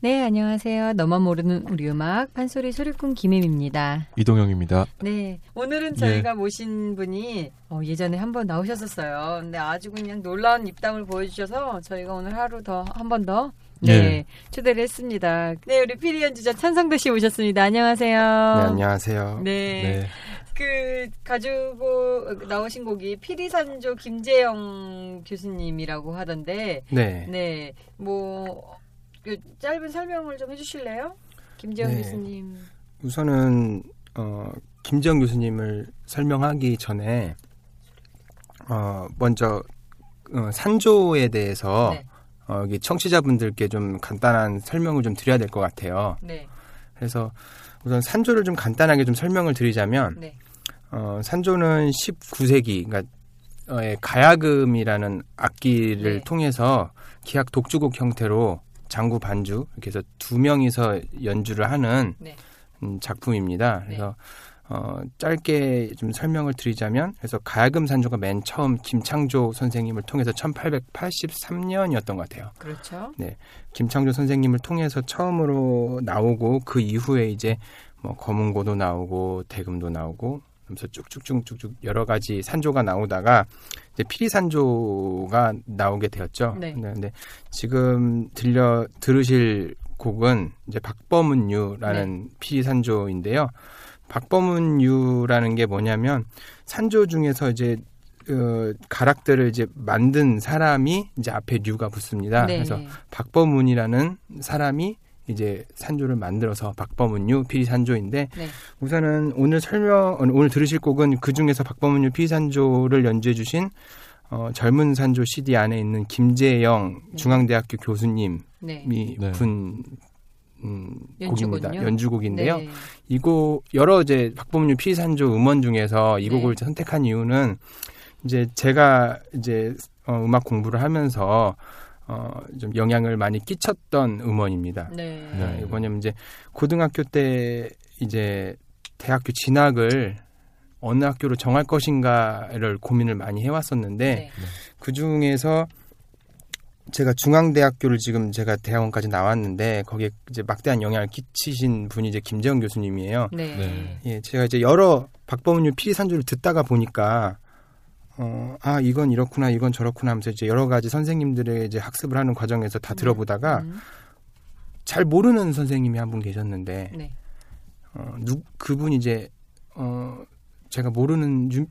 네, 안녕하세요. 너만 모르는 우리 음악 판소리 소리꾼 김혜미입니다. 이동영입니다. 네, 오늘은 저희가 모신 분이 어, 예전에 한번 나오셨었어요. 근데 아주 그냥 놀라운 입담을 보여주셔서 저희가 오늘 하루 더 한 번 더 네, 예. 초대를 했습니다. 네, 우리 피리 연주자 찬성도 씨 오셨습니다. 안녕하세요. 네, 안녕하세요. 네, 네. 그 가지고 나오신 곡이 피리산조 김재영 교수님이라고 하던데, 네. 네, 뭐그 짧은 설명을 좀 해주실래요? 김재영 네. 교수님. 우선은 어, 김지영 교수님을 설명하기 전에 어, 먼저 어, 산조에 대해서 네. 어, 여기 청취자분들께 좀 간단한 설명을 좀 드려야 될 것 같아요. 네, 그래서 우선 산조를 좀 간단하게 좀 설명을 드리자면 네, 어, 산조는 19세기 그러니까 어, 의 가야금이라는 악기를 네. 통해서 기악 독주곡 형태로 장구 반주 이렇게 해서 두 명이서 연주를 하는 네. 음, 작품입니다. 그래서 어, 짧게 좀 설명을 드리자면 그래서 가야금 산조가 맨 처음 김창조 선생님을 통해서 1883년이었던 것 같아요. 그렇죠. 김창조 선생님을 통해서 처음으로 나오고 그 이후에 이제 뭐 검은고도 나오고 대금도 나오고 그러면서 쭉쭉쭉쭉쭉 여러 가지 산조가 나오다가 이제 피리산조가 나오게 되었죠. 네. 근데, 근데 지금 들려 들으실 곡은 이제 박범은유라는 네. 피리산조인데요. 박범은유라는 게 뭐냐면 산조 중에서 이제 어, 가락들을 이제 만든 사람이 이제 앞에 류가 붙습니다. 네. 그래서 박범운이라는 사람이 이제 산조를 만들어서 박범은유 피리산조인데 네. 우선은 오늘 설명 어, 오늘 들으실 곡은 그 중에서 박범은유 피리산조를 연주해 주신 어, 젊은 산조 CD 안에 있는 김재영 네. 중앙대학교 교수님이 네. 네. 분 음. 곡입니다. 연주곡인데요. 네. 이곡 여러 이제 박범윤 피산조 음원 중에서 이 곡을 네. 선택한 이유는 이제 제가 이제 어, 음악 공부를 하면서 어, 좀 영향을 많이 끼쳤던 음원입니다. 네. 네. 네, 뭐냐면 이제 고등학교 때 이제 대학교 진학을 어느 학교로 정할 것인가를 고민을 많이 해왔었는데 네. 그 중에서 제가 중앙대학교를 지금 제가 대학원까지 나왔는데 거기에 이제 막대한 영향을 끼치신 분이 이제 김재영 교수님이에요. 네. 네. 예, 제가 이제 여러 박범은유 피리산조를 듣다가 보니까 어, 아 이건 이렇구나, 이건 저렇구나 하면서 이제 여러 가지 선생님들의 이제 학습을 하는 과정에서 다 들어보다가 음. 잘 모르는 선생님이 한 분 계셨는데 네. 어, 누 그분 이제 어 제가 모르는 유,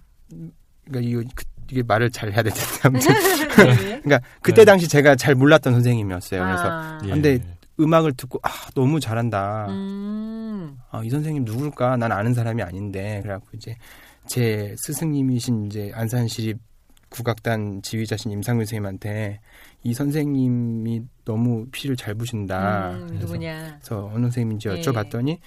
그러니까 이거 그, 이게 말을 잘 해야 되는데 아무튼 네. 그러니까 그때 네. 당시 제가 잘 몰랐던 선생님이었어요. 그래서 아. 예. 근데 음악을 듣고 아 너무 잘한다. 음. 아, 이 선생님 누굴까? 난 아는 사람이 아닌데 그래갖고 이제 제 스승님이신 이제 안산시립 국악단 지휘자신 임상윤 선생님한테 이 선생님이 너무 피를 잘 부신다. 음, 그래서 누구냐? 그래서 어느 선생님인지 예. 여쭤봤더니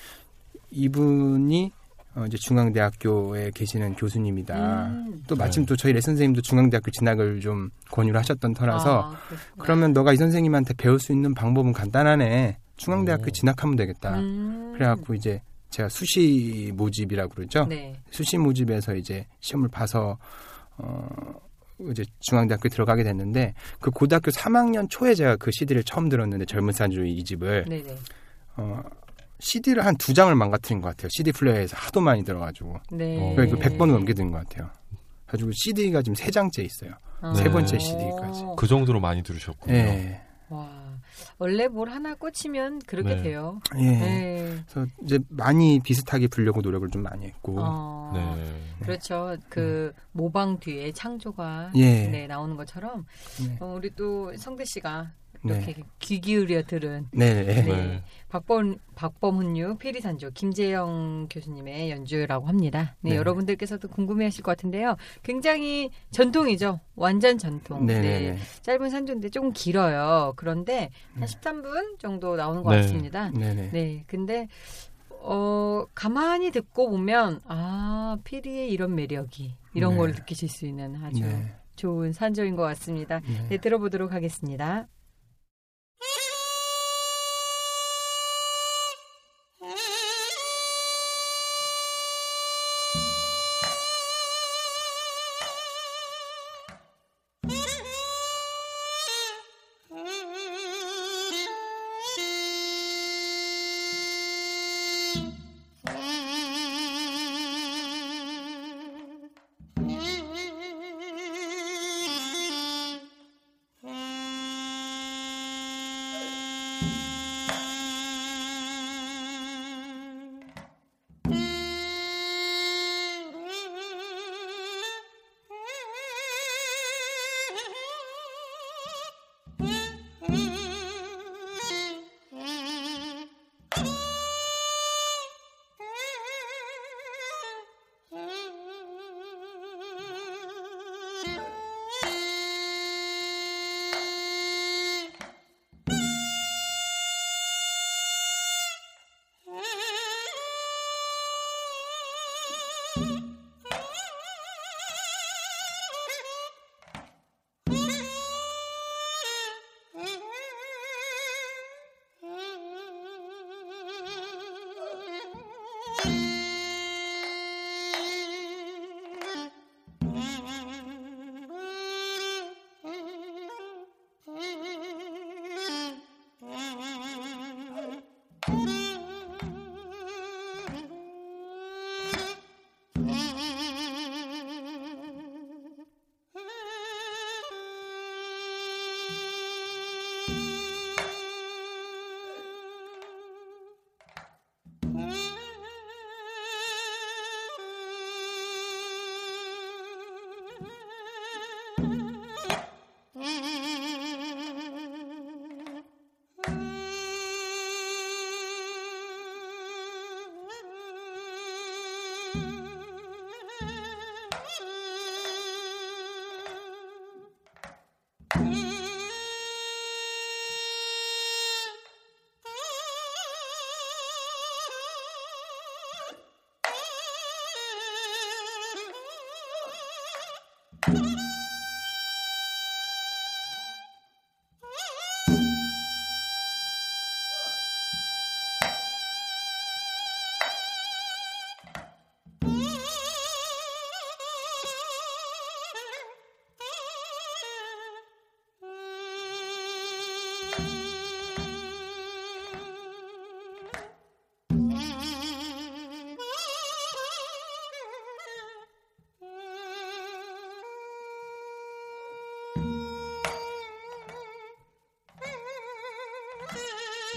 이분이 어, 이제 중앙대학교에 계시는 교수님이다. 음. 또 마침 또 저희 레슨 선생님도 중앙대학교 진학을 좀 권유를 하셨던 터라서 아. 그러면 너가 이 선생님한테 배울 수 있는 방법은 간단하네. 중앙대학교 오. 진학하면 되겠다. 음. 그래갖고 이제 제가 수시 모집이라고 그러죠. 네. 수시 모집에서 이제 시험을 봐서 어 이제 중앙대학교 들어가게 됐는데 그 고등학교 3학년 초에 제가 그 CD를 처음 들었는데 젊은 산조의 이 집을 네네. 어, CD를 한 두 장을 망가뜨린 것 같아요. CD 플레이어에서 하도 많이 들어가지고 네. 그러니까 그 100번을 넘게 든것 같아요. 가지고 CD가 지금 세 장째 있어요. 어. 세 번째 어. CD까지. 그 정도로 많이 들으셨군요. 예. 와. 원래 뭘 하나 꽂히면 그렇게 네. 돼요. 예. 네. 그래서 이제 많이 비슷하게 부르려고 노력을 좀 많이 했고. 어. 네. 그렇죠. 그 모방 뒤에 창조가 예. 네, 나오는 것처럼 네. 어, 우리 또 성대 씨가 네. 이렇게 귀 기울여 들은 네. 네. 네. 박범 박범훈유 피리산조 김재영 교수님의 연주라고 합니다. 네, 네. 여러분들께서도 궁금해하실 것 같은데요. 굉장히 전통이죠. 완전 전통. 네. 네. 네. 네. 짧은 산조인데 조금 길어요. 그런데 한 네. 13분 정도 나오는 것 네. 같습니다. 네. 네. 네, 근데 어 가만히 듣고 보면 아 피리의 이런 매력이 이런 네. 걸 느끼실 수 있는 아주 네. 좋은 산조인 것 같습니다. 네. 네, 들어보도록 하겠습니다.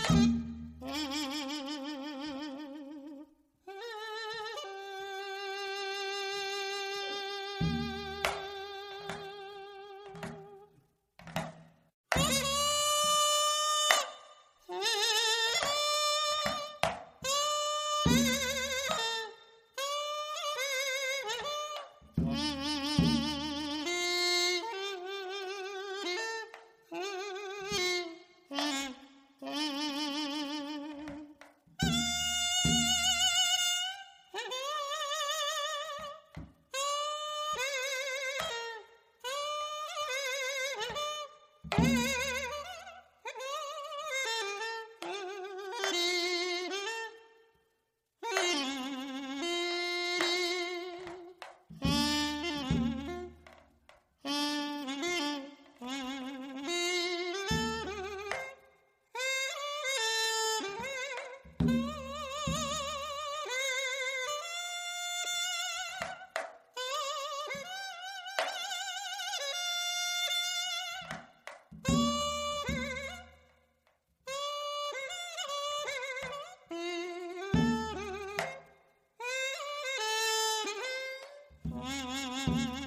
Thank you. Mm-hmm.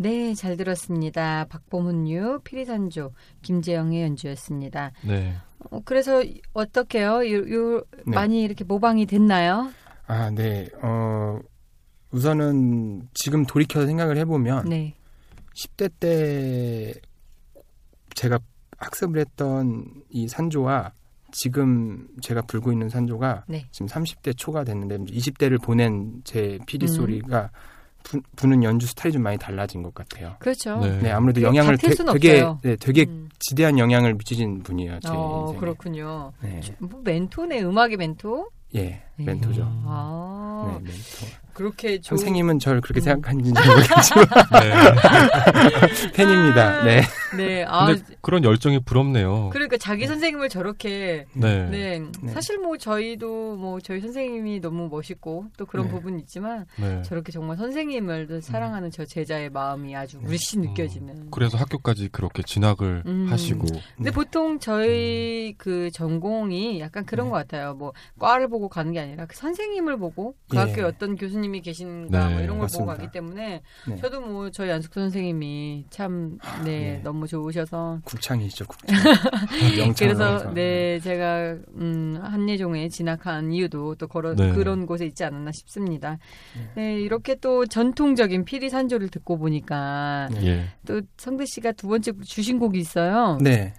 네, 잘 들었습니다. 박범훈유, 피리산조, 김재영의 연주였습니다. 네. 어, 그래서 어떻게요? 요, 요 네. 많이 이렇게 모방이 됐나요? 아, 네. 어, 우선은 지금 돌이켜서 생각을 해보면 네. 10대 때 제가 학습을 했던 이 산조와 지금 제가 불고 있는 산조가 네. 지금 30대 초가 됐는데 20대를 보낸 제 피리 음. 소리가 부, 부 는 연주 스타일이 좀 많이 달라진 것 같아요. 그렇죠. 네. 네, 아무래도 그 영향을 되, 없어요. 네, 되게 음. 지대한 영향을 미치신 분이에요. 제 어, 인생에. 그렇군요. 네. 뭐 멘토네, 음악의 멘토? 예, 네. 멘토죠. 아, 네, 멘토. 그렇게 선생님은 저를 그렇게 음. 생각하는지 잘 모르겠지만 네. 팬입니다. 네. 네, 아, 근데 그런 열정이 부럽네요. 그러니까 자기 선생님을 저렇게 네. 네. 네. 사실 뭐 저희도 뭐 저희 선생님이 너무 멋있고 또 그런 네. 부분이 있지만 네. 저렇게 정말 선생님을 또 사랑하는 저 제자의 마음이 아주 네. 물씬 음, 느껴지는. 그래서 학교까지 그렇게 진학을 음. 하시고 근데 네. 보통 저희 그 전공이 약간 그런 네. 것 같아요. 뭐 과를 보고 가는 게 아니라 그 선생님을 보고 그 예. 학교에 어떤 교수님이 계신가 네, 뭐 이런 걸 맞습니다. 보고 가기 때문에 네. 저도 뭐 저희 안숙 선생님이 참 네, 네. 너무 좋으셔서 국창이시죠, 국창. 영창. 그래서 네 제가 음 한예종에 진학한 이유도 또 그런 네. 그런 곳에 있지 않았나 싶습니다. 네 이렇게 또 전통적인 피리 산조를 듣고 보니까 네. 예. 또 성대 씨가 두 번째 주신 곡이 있어요. 네.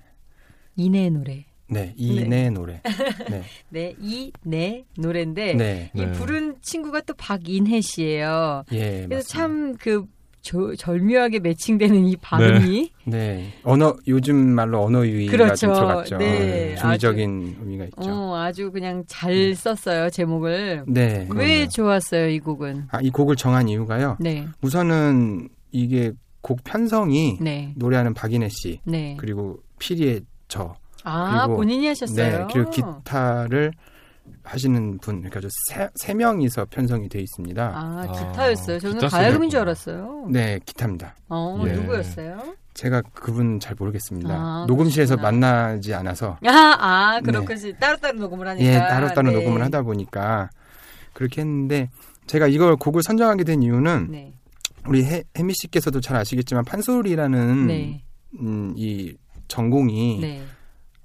이내 노래. 네, 이내 노래. 네. 네 이내 노래인데 네. 이 네. 부른 친구가 또 박인혜 씨예요. 예, 그래서. 참 그 절묘하게 매칭되는 이 발음이 네. 언어 요즘 말로 언어 유희가 그렇죠. 좀 들어갔죠. 네, 중의적인 의미가 있죠. 어, 아주 그냥 잘 썼어요 제목을. 네. 왜 좋았어요 이 곡은? 아, 이 곡을 정한 이유가요. 네, 우선은 이게 곡 편성이 네, 노래하는 박인혜 씨 네. 그리고 피리의 저 아 그리고- 본인이 하셨어요. 네, 그리고 기타를 하시는 분, 그러니까 저 세, 세 명이서 편성이 돼 있습니다. 아 아, 기타였어요. 저는 기타 가야금인 줄. 알았어요. 네, 기타입니다. 어 예. 누구였어요? 제가 그분 잘 모르겠습니다. 아, 녹음실에서. 만나지 않아서 아, 아 네. 그렇군요. 따로따로 녹음을 하니까. 예, 따로따로 네. 녹음을 하다 보니까 그렇게 했는데 제가 이걸 곡을 선정하게 된 이유는 네, 우리 해, 혜미 씨께서도 잘 아시겠지만 판소리라는 네, 음, 이 전공이 네.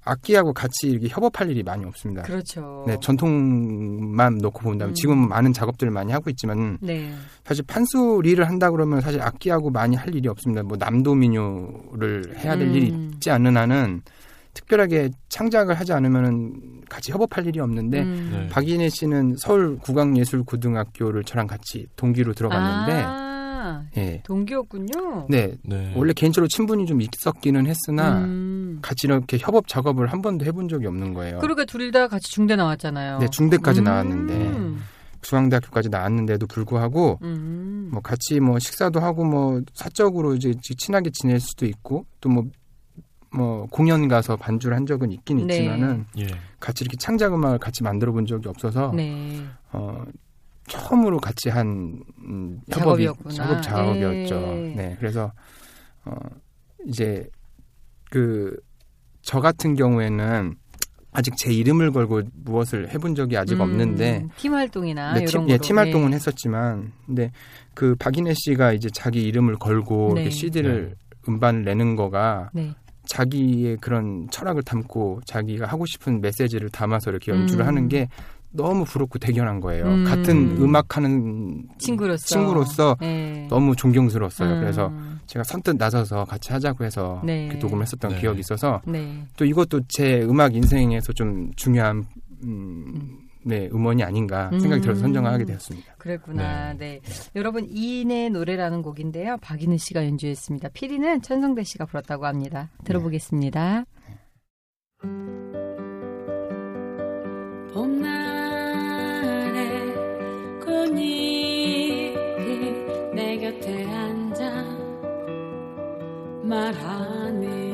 악기하고 같이 이렇게 협업할 일이 많이 없습니다. 그렇죠. 네, 전통만 놓고 본다면 음. 지금은 많은 작업들을 많이 하고 있지만 네. 사실 판소리를 한다 그러면 사실 악기하고 많이 할 일이 없습니다. 뭐 남도 민요를 해야 될 음. 일이 있지 않는 한은 특별하게 창작을 하지 않으면은 같이 협업할 일이 없는데 음. 네. 박인혜 씨는 서울 국악예술고등학교를 저랑 같이 동기로 들어갔는데 아, 예. 동기였군요. 네. 네. 원래 개인적으로 친분이 좀 있었기는 했으나 음. 같이 이렇게 협업 작업을 한 번도 해본 적이 없는 거예요. 그러니까 둘 다 같이 중대 나왔잖아요. 네, 중대까지 음. 나왔는데 중앙대학교까지 나왔는데도 불구하고 음. 뭐 같이 뭐 식사도 하고 뭐 사적으로 이제 친하게 지낼 수도 있고 또뭐 뭐 공연 가서 반주를 한 적은 있긴 네. 있지만은 예. 같이 이렇게 창작 음악을 같이 만들어 본 적이 없어서 네. 어 처음으로 같이 한 음, 협업이 작업이었구나. 작업 작업이었죠. 예. 네. 그래서 어 이제 그 저 같은 경우에는 아직 제 이름을 걸고 무엇을 해본 적이 아직 음, 없는데 팀 활동이나 네, 팀. 예, 팀 활동은 네. 했었지만, 근데 그 박인혜 씨가 이제 자기 이름을 걸고 네. 이렇게 CD를 음반을 내는 거가 네. 자기의 그런 철학을 담고 자기가 하고 싶은 메시지를 담아서 이렇게 연주를 음. 하는 게 너무 부럽고 대견한 거예요. 음. 같은 음악하는 친구로서 친구로서 네. 너무 존경스러웠어요. 음. 그래서 제가 선뜻 나서서 같이 하자고 해서 네. 이렇게 녹음을 했었던 네. 기억이 있어서 네. 또 이것도 제 음악 인생에서 좀 중요한 음, 네 음원이 아닌가 생각이 들어서 음. 선정을 하게 되었습니다. 그랬구나. 네. 여러분 이인의 노래라는 곡인데요. 박인우 씨가 연주했습니다. 피리는 천성대 씨가 불렀다고 합니다. 들어보겠습니다. 꽃잎이 내 곁에 앉아 말하네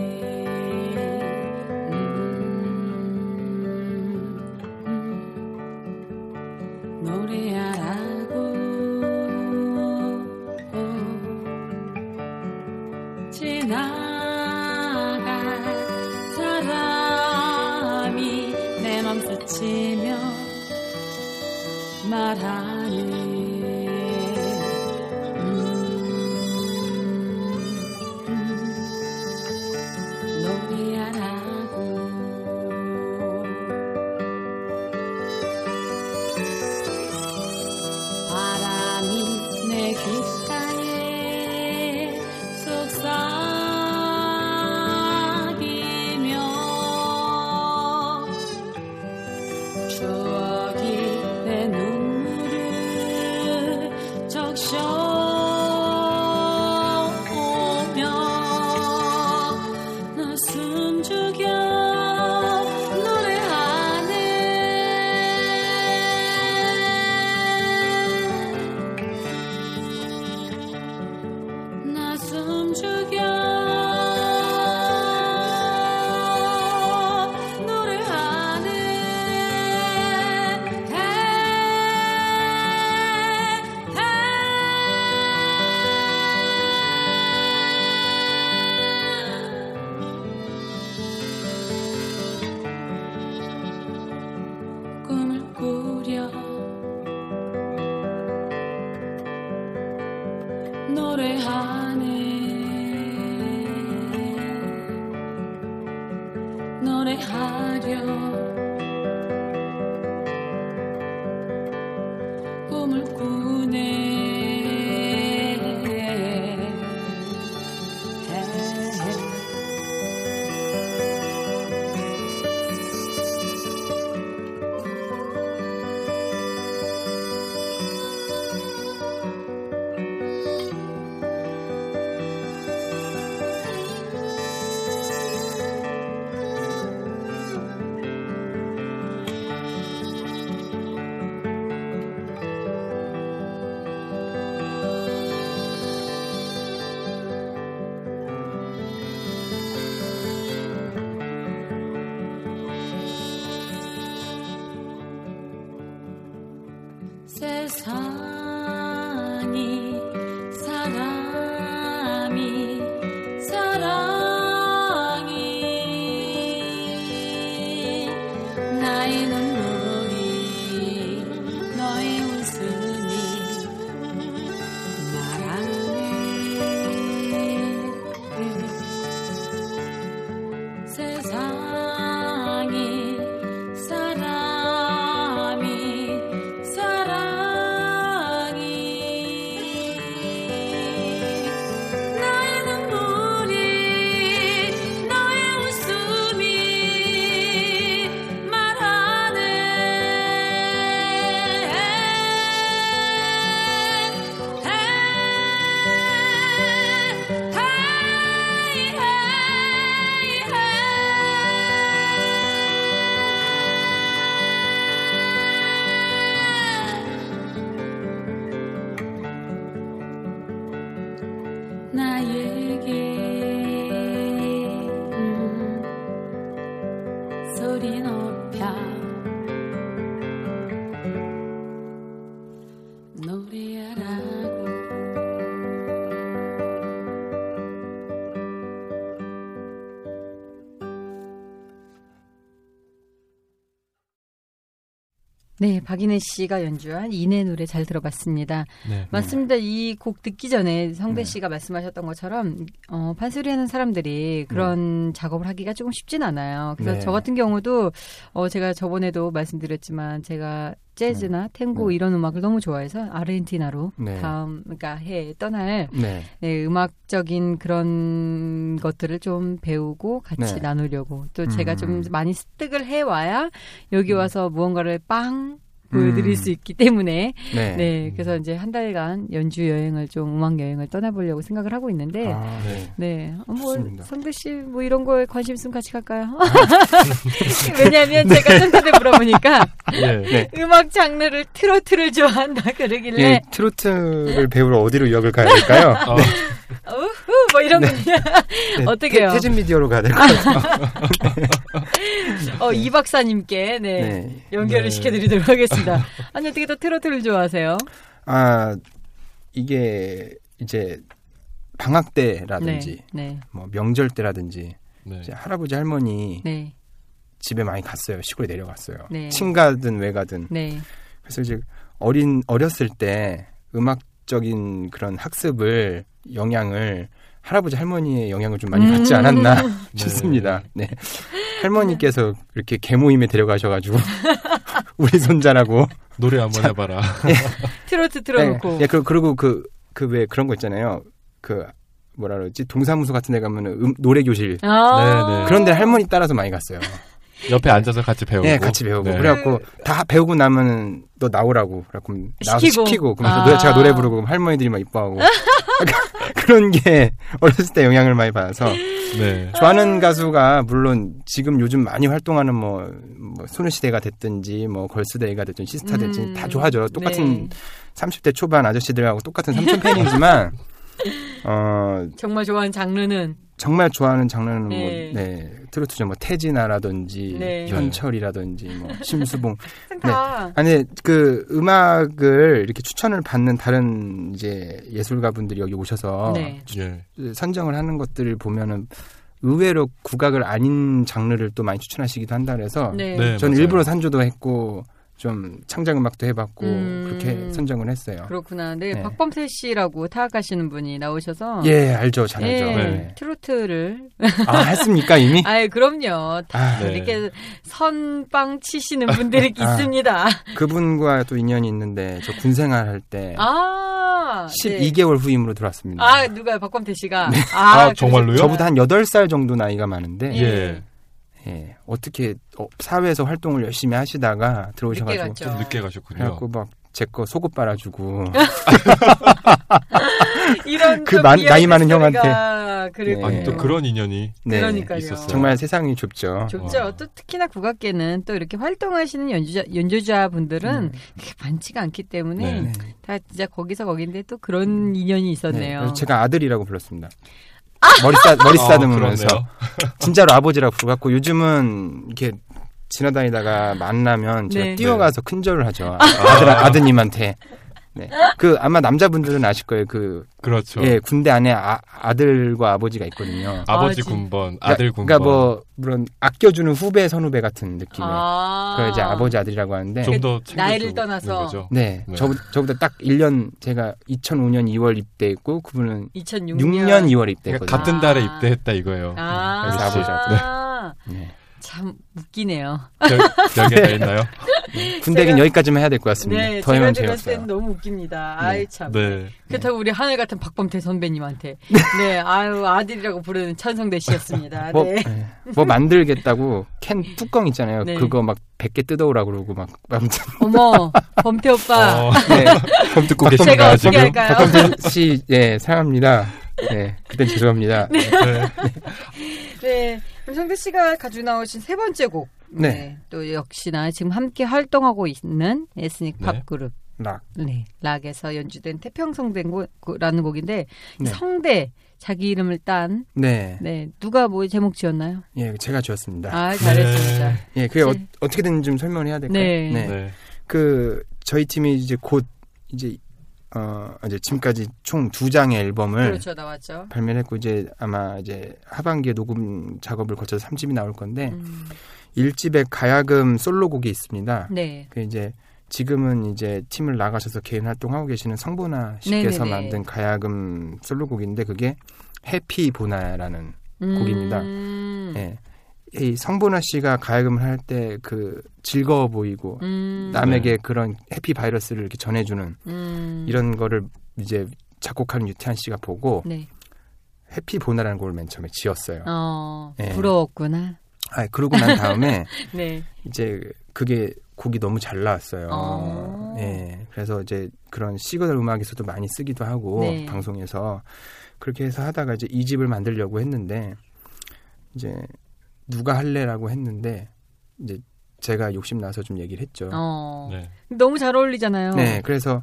says hi 네, 박인혜 씨가 연주한 이내 노래 잘 들어봤습니다. 네. 맞습니다. 이곡 듣기 전에 성대 네. 씨가 말씀하셨던 것처럼 어, 판소리 하는 사람들이 그런 작업을 하기가 조금 쉽진 않아요. 그래서 네. 저 같은 경우도 어, 제가 저번에도 말씀드렸지만 제가 재즈나 탱고 네. 이런 음악을 너무 좋아해서 아르헨티나로 네. 다음 그러니까 해에 떠날 네. 네, 음악적인 그런 것들을 좀 배우고 같이 네. 나누려고 또 제가 음. 좀 많이 습득을 해 와야 여기 음. 와서 무언가를 빵 보여드릴 음. 수 있기 때문에 네. 네, 그래서 이제 한 달간 연주 여행을 좀 음악 여행을 떠나보려고 생각을 하고 있는데, 아, 네. 네, 어, 뭐. 성대 씨뭐 이런 거에 관심 있으면 같이 갈까요? 왜냐하면 제가 전탄에 물어보니까 예. 네. 음악 장르를 트로트를 좋아한다 그러길래 예, 트로트를 배우러 어디로 유학을 가야 될까요? 어, 우후 뭐 이런 거 네, 어떻게요? 태, 태진 미디어로 가야 될 것 같아요. 어, 이 박사님께 네, 네. 연결을 네. 시켜드리도록 하겠습니다. 아니 어떻게 또 트로트를 좋아하세요? 아, 이게 이제 방학 때라든지 네, 네, 뭐 명절 때라든지 네. 이제 할아버지 할머니 네, 집에 많이 갔어요. 시골에 내려갔어요. 네. 친가든 외가든. 네, 그래서 이제 어린 어렸을 때 음악 적인 그런 학습을 영향을 할아버지 할머니의 영향을 좀 많이 받지 음. 않았나 네. 싶습니다. 네. 할머니께서 이렇게 개모임에 데려가셔가지고 우리 손자라고 노래 한번 해봐라. 트로트 틀어놓고. 예, 그, 그리고 그, 그 왜 그런 거 있잖아요. 그, 뭐라 그러지? 동사무소 같은 데 가면은 음, 노래 교실. 아, 네, 네. 그런데 할머니 따라서 많이 갔어요. 옆에 앉아서 같이 배우고. 예, 같이 배우고. 네. 그래갖고 다 배우고 나면 너 나오라고. 그래갖고 나와서 시키고. 시키고. 그러면서 아. 노래, 제가 노래 부르고 할머니들이 막 이뻐하고. 그런 게 어렸을 때 영향을 많이 받아서. 네. 좋아하는 가수가 물론 지금 요즘 많이 활동하는 뭐, 뭐 소녀시대가 됐든지 뭐 걸스데이가 됐든 시스타 됐든지 음. 다 좋아하죠. 똑같은 네. 30대 초반 아저씨들하고 똑같은 삼촌 팬이지만 어 정말 좋아하는 장르는 정말 좋아하는 장르는 네. 뭐 네, 트로트죠. 뭐 태진아라든지 네. 현철이라든지 뭐 심수봉. 다 아니 그 음악을 이렇게 추천을 받는 다른 이제 예술가 분들이 여기 오셔서 네. 예. 선정을 하는 것들을 보면은 의외로 국악을 아닌 장르를 또 많이 추천하시기도 한다 그래서 네. 네. 저는 맞아요. 일부러 산조도 했고 좀 창작 음악도 해봤고 음. 그렇게 선정을 했어요. 그렇구나. 네, 네. 박범태 씨라고 타악하시는 분이 나오셔서 예, 알죠, 잘 알죠. 예, 네. 트로트를 아 했습니까 이미? 아예 그럼요. 다 아, 네. 이렇게 선빵 치시는 분들이 아. 있습니다. 그분과 또 인연이 있는데 저 군생활 할때 아, 네. 12개월 후임으로 들어왔습니다. 아, 누가요? 박범태 씨가. 아, 정말로요? 저보다 한 8살 정도 나이가 많은데 예. 예, 어떻게 어, 사회에서 활동을 열심히 하시다가 늦게 들어오셔가지고 갔죠. 좀 늦게 가셨군요. 그래갖고 막 제 거 속옷 빨아주고 이런 그 behind 나이 많은 스토리가 그리고 네. 또 그런 인연이 네, 그러니까요. 있었어요. 정말 세상이 좁죠. 좁죠. 와. 또 특히나 국악계는 또 이렇게 활동하시는 연주자 연주자 분들은 음. 많지가 않기 때문에 네. 네. 다 진짜 거기서 거긴데 또 그런 인연이 네, 있었네요. 그래서 제가 아들이라고 불렀습니다. 머리 싸 머리 아, 싸듬으면서 그렇네요. 진짜로 아버지라고 부르고 요즘은 이렇게 지나다니다가 만나면 제가 네. 뛰어가서 큰절을 하죠. 아들 아드님한테. 네. 그 아마 남자분들은 아실 거예요. 그 그렇죠. 예, 군대 안에 아, 아들과 아버지가 있거든요. 아버지 아, 진- 군번, 아들 군번. 그러니까 뭐 물론 아껴주는 후배 선후배 같은 느낌의 아. 그걸 이제 아버지 아들이라고 하는데 좀 더 나이를 떠나서. 거죠. 네, 네. 저, 저보다 딱 1년 제가 2005년 2월 입대했고 그분은 2006년 6년 2월 그러니까 입대했거든요. 같은 달에 아. 입대했다 이거예요. 아, 그래서 아버지 네. 참 웃기네요. 기- 기억에 다 있나요? 군대는 제가- 여기까지만 해야 될 것 같습니다. 네, 더 제가 하면 들었을. 때는 너무 웃깁니다. 네. 아이 참. 네. 그렇다고 우리 하늘 같은 박범태 선배님한테 네, 아유 아들이라고 부르는 천성대 씨였습니다. 뭐, 네. 네. 뭐 만들겠다고 캔 뚜껑 있잖아요. 네. 그거 막 100개 뜯어오라 그러고 막 아무튼 어머, 범태 오빠. 어, 네. 그럼 듣고 제가 계신가요 어떻게 지금? 할까요? 박범준 씨, 예, 사랑합니다. 네, 그땐 죄송합니다. 네. 네. 네. 성대 씨가 가지고 나오신 세 번째 곡. 네. 또 역시나 지금 함께 활동하고 있는 에스닉 팝 네. 그룹. 락. 네. 락에서 연주된 태평성대라는 곡인데 네. 성대 자기 이름을 딴 네. 네. 누가 뭐 제목 지었나요? 예, 제가 지었습니다. 아, 잘했습니다. 예, 그게 어, 제- 어떻게든 좀 설명을 해야 될까요? 네. 네. 그 저희 팀이 이제 곧 이제 어 이제 지금까지 총 두 장의 앨범을 그렇죠, 나왔죠. 발매를 했고 이제 아마 이제 하반기에 녹음 작업을 거쳐서 3집이 나올 건데 음. 1집에 가야금 솔로곡이 있습니다. 네. 그 이제 지금은 이제 팀을 나가셔서 개인 활동하고 계시는 성보나 씨께서 네네네. 만든 가야금 솔로곡인데 그게 해피 보나라는 곡입니다. 음. 예. 이 성보나 씨가 가야금을 할 때 그 즐거워 보이고 음. 남에게 그런 해피 바이러스를 이렇게 전해주는 음. 이런 거를 이제 작곡하는 유태한 씨가 보고 네. 해피 보나라는 곡을 맨 처음에 지었어요. 어, 예. 부러웠구나. 아, 그러고 난 다음에 네. 이제 그게 곡이 너무 잘 나왔어요. 어. 예. 그래서 이제 그런 시그널 음악에서도 많이 쓰기도 하고 네. 방송에서 그렇게 해서 하다가 이제 이 집을 만들려고 했는데 이제 누가 할래라고 했는데 이제 제가 욕심 나서 좀 얘기를 했죠. 어. 네. 너무 잘 어울리잖아요. 네, 그래서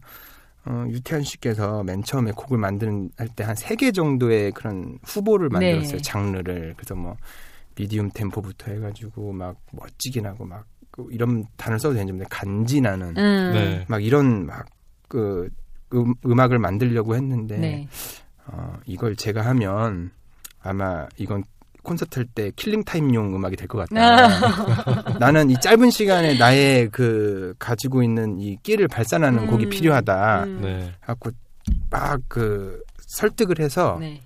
어, 유태현 씨께서 맨 처음에 곡을 만드는 할 때 한 세 개 정도의 그런 후보를 만들었어요. 네. 장르를. 그래서 뭐 medium tempo부터 해가지고 막 멋지게 나고 막그 이런 단어 써도 되는지 모르겠는데 간지나는 음. 네. 막 이런 막그 음, 음악을 만들려고 했는데 네. 어, 이걸 제가 하면 아마 이건 콘서트 할 때 killing time용 음악이 될 것 같다. 나는 이 짧은 시간에 나의 그 가지고 있는 이 끼를 발산하는 음. 곡이 필요하다. 음. 네. 갖고 막 그 설득을 해서 네.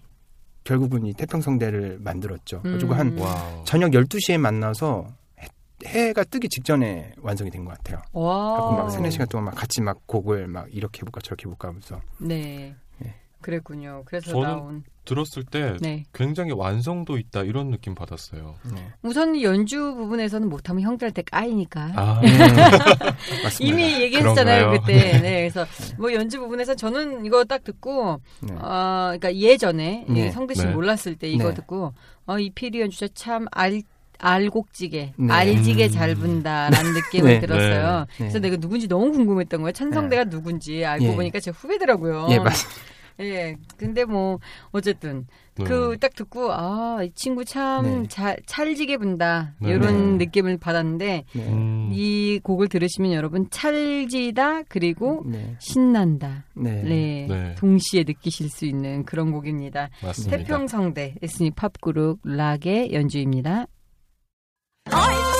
결국은 이 태평성대를 만들었죠. 음. 그리고 한 wow. 저녁 12시에 만나서 해, 가 뜨기 직전에 완성이 된 것 같아요. 막 세네 시간 동안 막 같이 막 곡을 막 이렇게 해볼까 저렇게 해볼까 하면서 네. 예. 그랬군요. 그래서 저는 나온. 들었을 때 네. 굉장히 완성도 있다 이런 느낌 받았어요. 네. 우선 연주 부분에서는 못하면 형들한테 까이니까. 아, 음. 이미 얘기했잖아요 그런가요? 그때. 네, 그래서 뭐 연주 부분에서 저는 이거 딱 듣고, 네. 어, 그러니까 예전에 네. 이 성대 씨 네. 몰랐을 때 이거 네. 듣고, 어, 이 피리 연주자 참 알. 알곡지게 네. 알지게 음. 잘 분다라는 느낌을 네. 들었어요. 네. 그래서 내가 누군지 너무 궁금했던 거예요. 찬성대가 누군지 알고 예. 보니까 제 후배더라고요. 예, 맞습니다. 예. 근데 뭐 어쨌든 네. 그딱 듣고 아 이 친구 참 네. 잘 찰지게 분다 네. 이런 네. 느낌을 받았는데 네. 음, 이 곡을 들으시면 여러분 찰지다 그리고 네. 신난다 네. 네, 네. 동시에 느끼실 수 있는 그런 곡입니다. 맞습니다. 태평성대 에스닉 팝그룹 락의 연주입니다. 얼씨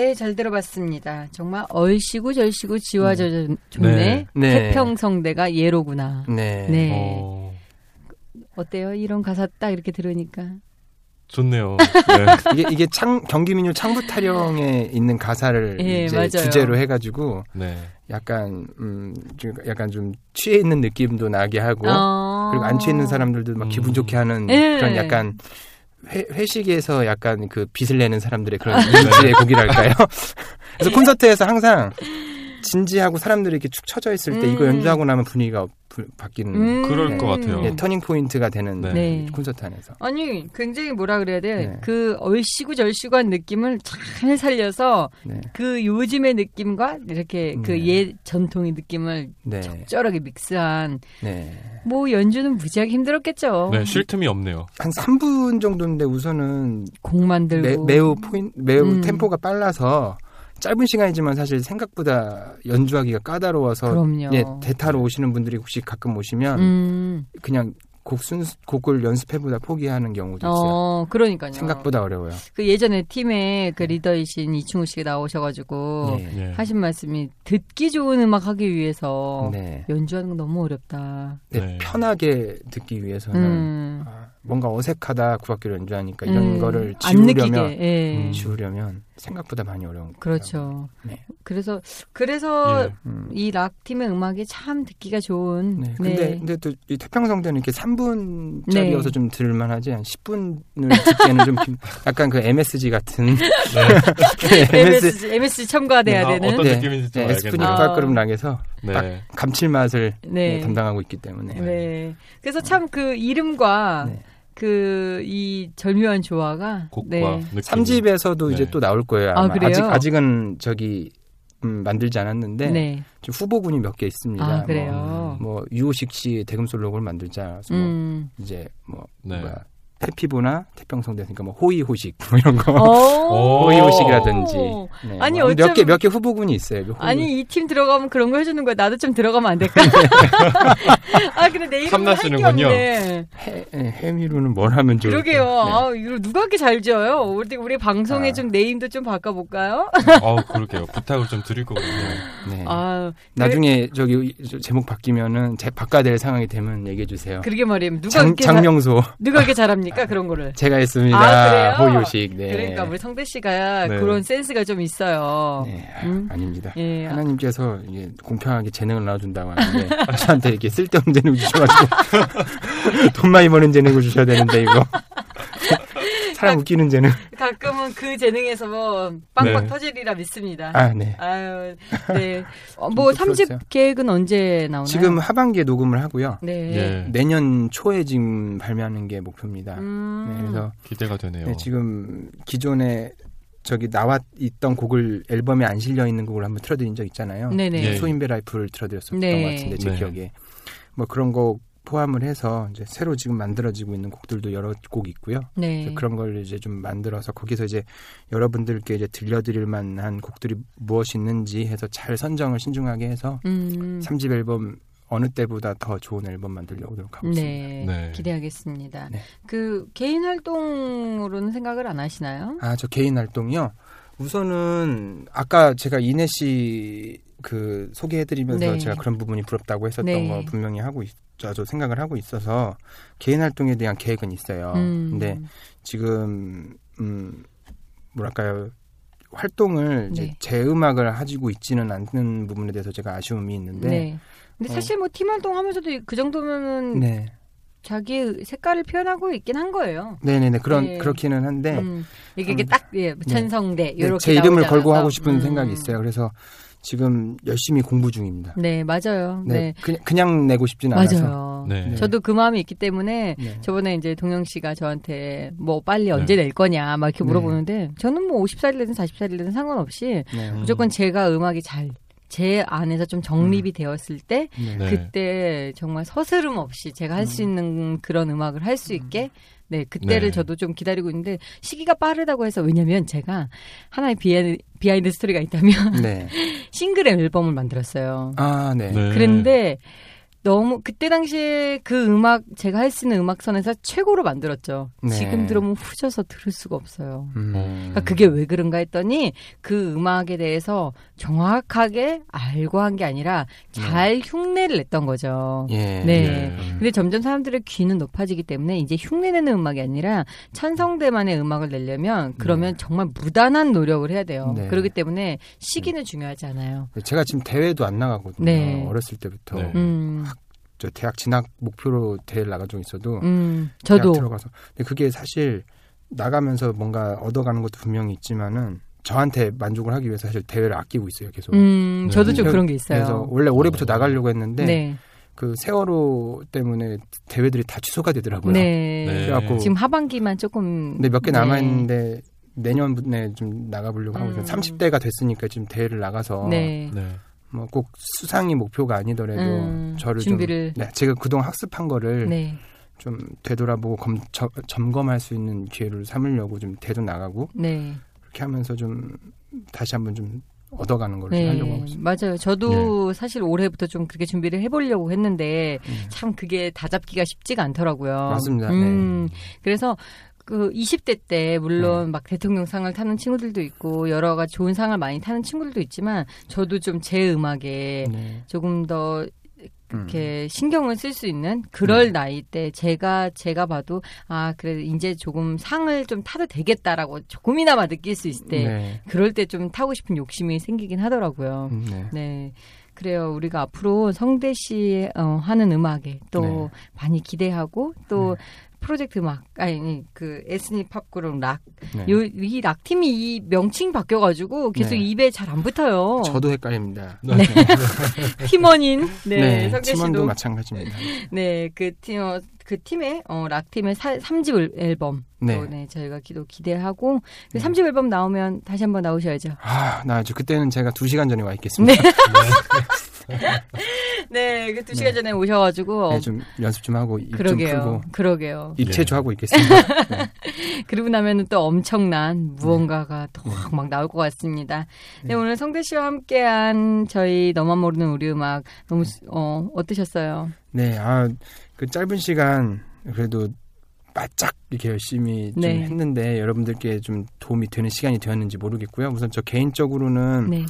네, 잘 들어봤습니다. 정말 얼씨구 절씨구 지화져 좋네. 네. 네. 태평성대가 예로구나. 네. 네. 어, 어때요? 이런 가사 딱 이렇게 들으니까. 좋네요. 네. 이게 이게 창 경기민요 창부 타령에 있는 가사를 예, 이제 맞아요. 주제로 해가지고 네. 약간 음 좀 약간 좀 취해 있는 느낌도 나게 하고 어. 그리고 안 취해 있는 사람들도 막 음. 기분 좋게 하는 예. 그런 약간 회, 회식에서 약간 그 빛을 내는 사람들의 그런 이미지의 곡이랄까요. 그래서 콘서트에서 항상 진지하고 사람들이 이렇게 축 처져 있을 때 이거 음. 연주하고 나면 분위기가 부- 바뀌는 음. 그럴 것 같아요. 예, turning point가 되는 네. 네. 콘서트 안에서. 아니, 굉장히 뭐라 그래야 돼? 네. 그 얼씨구 절씨구한 느낌을 잘 살려서 네. 그 요즘의 느낌과 이렇게 그 네. 옛 전통의 느낌을 네. 적절하게 믹스한 네. 뭐 연주는 무지하게 힘들었겠죠. 네, 쉴 틈이 없네요. 한 3분 정도인데 우선은 곡 만들고 매, 우 포인 매우 음. 템포가 빨라서 짧은 시간이지만 사실 생각보다 연주하기가 까다로워서 그럼요. 예, 대타로 오시는 분들이 혹시 가끔 오시면 음. 그냥 곡 순, 곡을 연습해보다 포기하는 경우도 있어요. 어, 그러니까요. 생각보다 어려워요. 그 예전에 팀에 그 리더이신 이충우 씨가 나오셔가지고 네. 네. 하신 말씀이 듣기 좋은 음악 하기 위해서 네. 연주하는 건 너무 어렵다. 네, 네. 편하게 듣기 위해서는 음. 아, 뭔가 어색하다 구악기로 연주하니까 이런 음, 거를 안 느끼게. 지우려면 예. 음. 지우려면 생각보다 많이 어려운 거예요. 그렇죠. 네. 그래서 그래서 예. 음. 이락 팀의 음악이 참 듣기가 좋은. 네. 근데 근데 또 이 태평성대는 이렇게 3분짜리여서 네. 좀 들만하지 한 10분을 듣기에는 좀 긴- 약간 그 MSG 같은 MSG, MSG 첨가돼야 아, 되는. 어떤 네. 느낌인지 좀 네, 에스프니 알겠네요. 발걸음 락에서 네. 딱 감칠맛을 네. 네, 담당하고 있기 때문에 네. 그래서 참 그 이름과 네. 그 이 절묘한 조화가 곡과 네. 느낌. 3집에서도 이제 네. 또 나올 거예요. 아, 아마. 그래요? 아직 아직은 저기 음, 만들지 않았는데 네. 지금 후보군이 몇 개 있습니다. 아, 그래요. 뭐, 뭐 유호식 씨 대금 솔로곡을 만들자. 그래서 뭐 음. 이제 뭐 네. 뭐야 해피보나 태평성대니까 뭐 호의호식 뭐 이런 거 오. 호의호식이라든지 네, 아니, 뭐 어쩜- 몇개 몇 개 후보군이 있어요. 그 호의- 아니 이 팀 들어가면 그런 거 해주는 거야. 나도 좀 들어가면 안 될까? 아 근데 내 이름은 할게 탐나시는군요. 없네. 해, 예, 해미로는 뭘 하면 좋을까? 그러게요. 네. 아, 이거 누가 이렇게 잘 지어요? 우리 우리 방송에 아. 좀 네임도 좀 바꿔볼까요? 어, 그러게요. 부탁을 좀 드릴 거거든요. 네. 아 나중에 저기 저 제목 바뀌면은 제 바꿔야 될 상황이 되면 얘기해 주세요. 그러게 말이에요. 누가 장, 이렇게 자- 장명소 누가 이렇게 잘합니까 그런 거를? 제가 했습니다. 아? 호의호식. 네. 그러니까 우리 성대 씨가 네. 그런 센스가 좀 있어요. 네, 음? 아닙니다. 예. 하나님께서 이게 공평하게 재능을 나눠준다고 하는데 저한테 이렇게 쓸데없는 재능을 주셔가지고 돈 많이 버는 재능을 주셔야 되는데 이거 사람 웃기는 재능. 가끔은 그 재능에서 뭐 빵빵 네. 터지리라 믿습니다. 아 네. 아유, 네. 어, 뭐좀 3집 들었어요. 계획은 언제 나오나요? 지금 하반기에 녹음을 하고요. 네. 예. 내년 초에 지금 발매하는 게 목표입니다. 음. 네, 그래서 기대가 되네요. 네, 지금 기존에 저기 나와 있던 곡을 앨범에 안 실려 있는 곡을 한번 틀어드린 적 있잖아요. 네네. 예. 소인배 라이프를 틀어드렸었던 네. 것 같은데 제 네. 기억에 뭐 그런 곡 포함을 해서 이제 새로 지금 만들어지고 있는 곡들도 여러 곡 있고요. 네. 그런 걸 이제 좀 만들어서 거기서 이제 여러분들께 이제 들려드릴 만한 곡들이 무엇이 있는지 해서 잘 선정을 신중하게 해서 음. 삼 3집 앨범 어느 때보다 더 좋은 앨범 만들려고 노력하고 있습니다. 네. 네. 기대하겠습니다. 네. 그 개인 활동으로는 생각을 안 하시나요? 아, 저 개인 활동이요. 우선은 아까 제가 이내 씨 그 소개해드리면서 네. 제가 그런 부분이 부럽다고 했었던 네. 거 분명히 하고 있 죠. 생각을 하고 있어서 개인 활동에 대한 계획은 있어요. 음. 근데 지금 음 뭐랄까요 활동을 이제 네. 제 음악을 가지고 있지는 않는 부분에 대해서 제가 아쉬움이 있는데 네. 근데 어. 사실 뭐 팀 활동하면서도 그 정도면은 네. 자기의 색깔을 표현하고 있긴 한 거예요. 네네네 그런 네. 그렇기는 한데 음, 이게, 이게 음, 딱 예, 천성대 네, 이렇게 제 이름을 걸고. 하고 싶은 음. 생각이 있어요. 그래서 지금 열심히 공부 중입니다. 네, 맞아요. 네, 네. 그냥, 그냥 내고 싶진 않아서. 맞아요. 네. 저도 그 마음이 있기 때문에 네. 저번에 이제 동영 씨가 저한테 뭐 빨리 언제 낼 거냐 막 이렇게 네. 물어보는데 저는 뭐 50살이든 40살이든 상관없이 네. 무조건 제가 음악이 잘제 안에서 좀 정립이 되었을 때 네. 네. 그때 정말 서스름 없이 제가 할수 있는 그런 음악을 할 수 있게 네 그때를 네. 저도 좀 기다리고 있는데 시기가 빠르다고 해서 왜냐면 제가 하나의 behind, behind 스토리가 있다면 네. 싱글 앨범을 만들었어요. 아, 네. 네. 그런데 너무 그때 당시에 그 음악 제가 할 수 있는 음악선에서 최고로 만들었죠. 네. 지금 들으면 후져서 들을 수가 없어요. 음. 그러니까 그게 왜 그런가 했더니 그 음악에 대해서 정확하게 알고 한 게 아니라 잘 흉내를 냈던 거죠. 예. 네. 예. 근데 점점 사람들의 귀는 높아지기 때문에 이제 흉내내는 음악이 아니라 찬성대만의 음악을 내려면 그러면 정말 무단한 노력을 해야 돼요. 네. 그렇기 때문에 시기는 중요하지 않아요. 제가 지금 대회도 안 나가거든요. 네. 어렸을 때부터 네. 음, 저 대학 진학 목표로 대회를 나간 적이 있어도 음, 대학 저도 들어가서 근데 그게 사실 나가면서 뭔가 얻어가는 것도 분명히 있지만은 저한테 만족을 하기 위해서 사실 대회를 아끼고 있어요 계속. 음, 네. 저도 좀 그래서- 그런 게 있어요. 그래서 원래 올해부터 어. 나가려고 했는데 네. 그 세월호 때문에 대회들이 다 취소가 되더라고요. 네. 네. 그래갖고 지금 하반기만 조금 근데 몇개 네. 남아 있는데 내년에 좀 나가보려고 하고 있어요. 음. 30대가 됐으니까 지금 대회를 나가서 네. 네. 뭐 꼭 수상이 목표가 아니더라도 음, 저를 준비를 좀 네, 제가 그동안 학습한 거를 네. 좀 되돌아보고 검, 저- 점검할 수 있는 기회를 삼으려고 좀 대도 나가고 네. 그렇게 하면서 좀 다시 한번 좀 얻어가는 걸좀 하려고 하고 네, 있습니다. 맞아요. 저도 사실 올해부터 좀 그렇게 준비를 해보려고 했는데 음. 참 그게 다잡기가 쉽지가 않더라고요. 맞습니다. 음, 그래서 그 20대 때 물론 네. 막 대통령상을 타는 친구들도 있고 여러 가지 좋은 상을 많이 타는 친구들도 있지만 저도 좀 제 음악에 네. 조금 더 음. 이렇게 신경을 쓸 수 있는 그럴 네. 나이 때 제가 제가 봐도 아 그래 이제 조금 상을 좀 타도 되겠다라고 조금이나마 느낄 수 있을 때 네. 그럴 때 좀 타고 싶은 욕심이 생기긴 하더라고요. 음, 네. 네. 그래요. 우리가 앞으로 성대 씨 어, 하는 음악에 또 네. 많이 기대하고 또 프로젝트 음악 아니 그 에스닉 팝그룹 락. 네. 요이락 팀이 이 명칭 바뀌어 가지고 계속 네. 입에 잘 안 붙어요. 저도 헷갈립니다. 네. 팀원인 네, 네, 팀원도 마찬가지입니다. 네, 그 팀, 어, 그 팀의, 어, 락 팀의 사, 3집 앨범. 네. 또, 네, 저희가 기도 기대하고. 그 네. 3집 앨범 나오면 다시 한번 나오셔야죠. 아, 나 아주 그때는 제가 두 시간 전에 와 있겠습니다. 네, 그 두 시간 전에 오셔가지고. 네, 좀 연습 좀 하고 입 좀. 풀고 그러게요. 입체조 하고 있겠습니다. 네. 그러고 나면은 또 엄청난 무언가가 또 막 나올 것 같습니다. 네, 네. 오늘 성대 씨와 함께한 저희 너만 모르는 우리 음악 너무, 어, 어떠셨어요? 네, 아, 그 짧은 시간 그래도 바짝 이렇게 열심히 좀 네. 했는데 여러분들께 좀 도움이 되는 시간이 되었는지 모르겠고요. 우선 저 개인적으로는 네,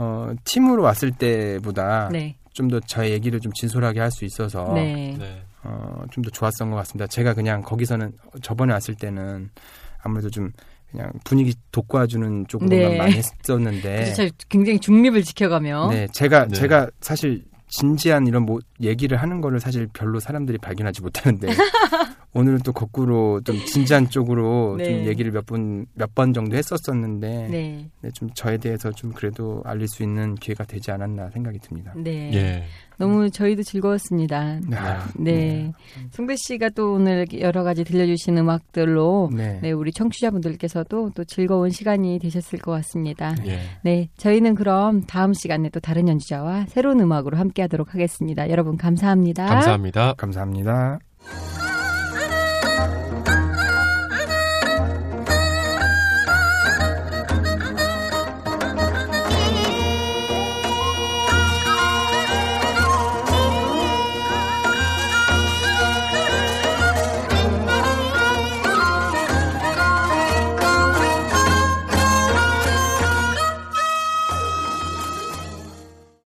어, 팀으로 왔을 때보다 네, 좀더 저의 얘기를 좀 진솔하게 할 수 있어서 네. 네. 어, 좀 더 좋았던 것 같습니다. 제가 그냥 거기서는 저번에 왔을 때는 아무래도 좀 그냥 분위기 돋궈주는 쪽으로만 네. 많이 했었는데 굉장히 중립을 지켜가며. 네, 제가 네. 제가 사실 진지한 이런 뭐 얘기를 하는 거를 사실 별로 사람들이 발견하지 못하는데 오늘은 또 거꾸로 좀 진지한 쪽으로 네. 좀 얘기를 몇 번 몇 번 정도 했었었는데 네, 네, 좀 저에 대해서 좀 그래도 알릴 수 있는 기회가 되지 않았나 생각이 듭니다. 네. 예. 너무 저희도 즐거웠습니다. 네. 네. 송배 씨가 또 오늘 여러 가지 들려주신 음악들로 네. 네, 우리 청취자분들께서도 또 즐거운 시간이 되셨을 것 같습니다. 예. 네, 저희는 그럼 다음 시간에 또 다른 연주자와 새로운 음악으로 함께 하도록 하겠습니다. 여러분 감사합니다. 감사합니다. 감사합니다.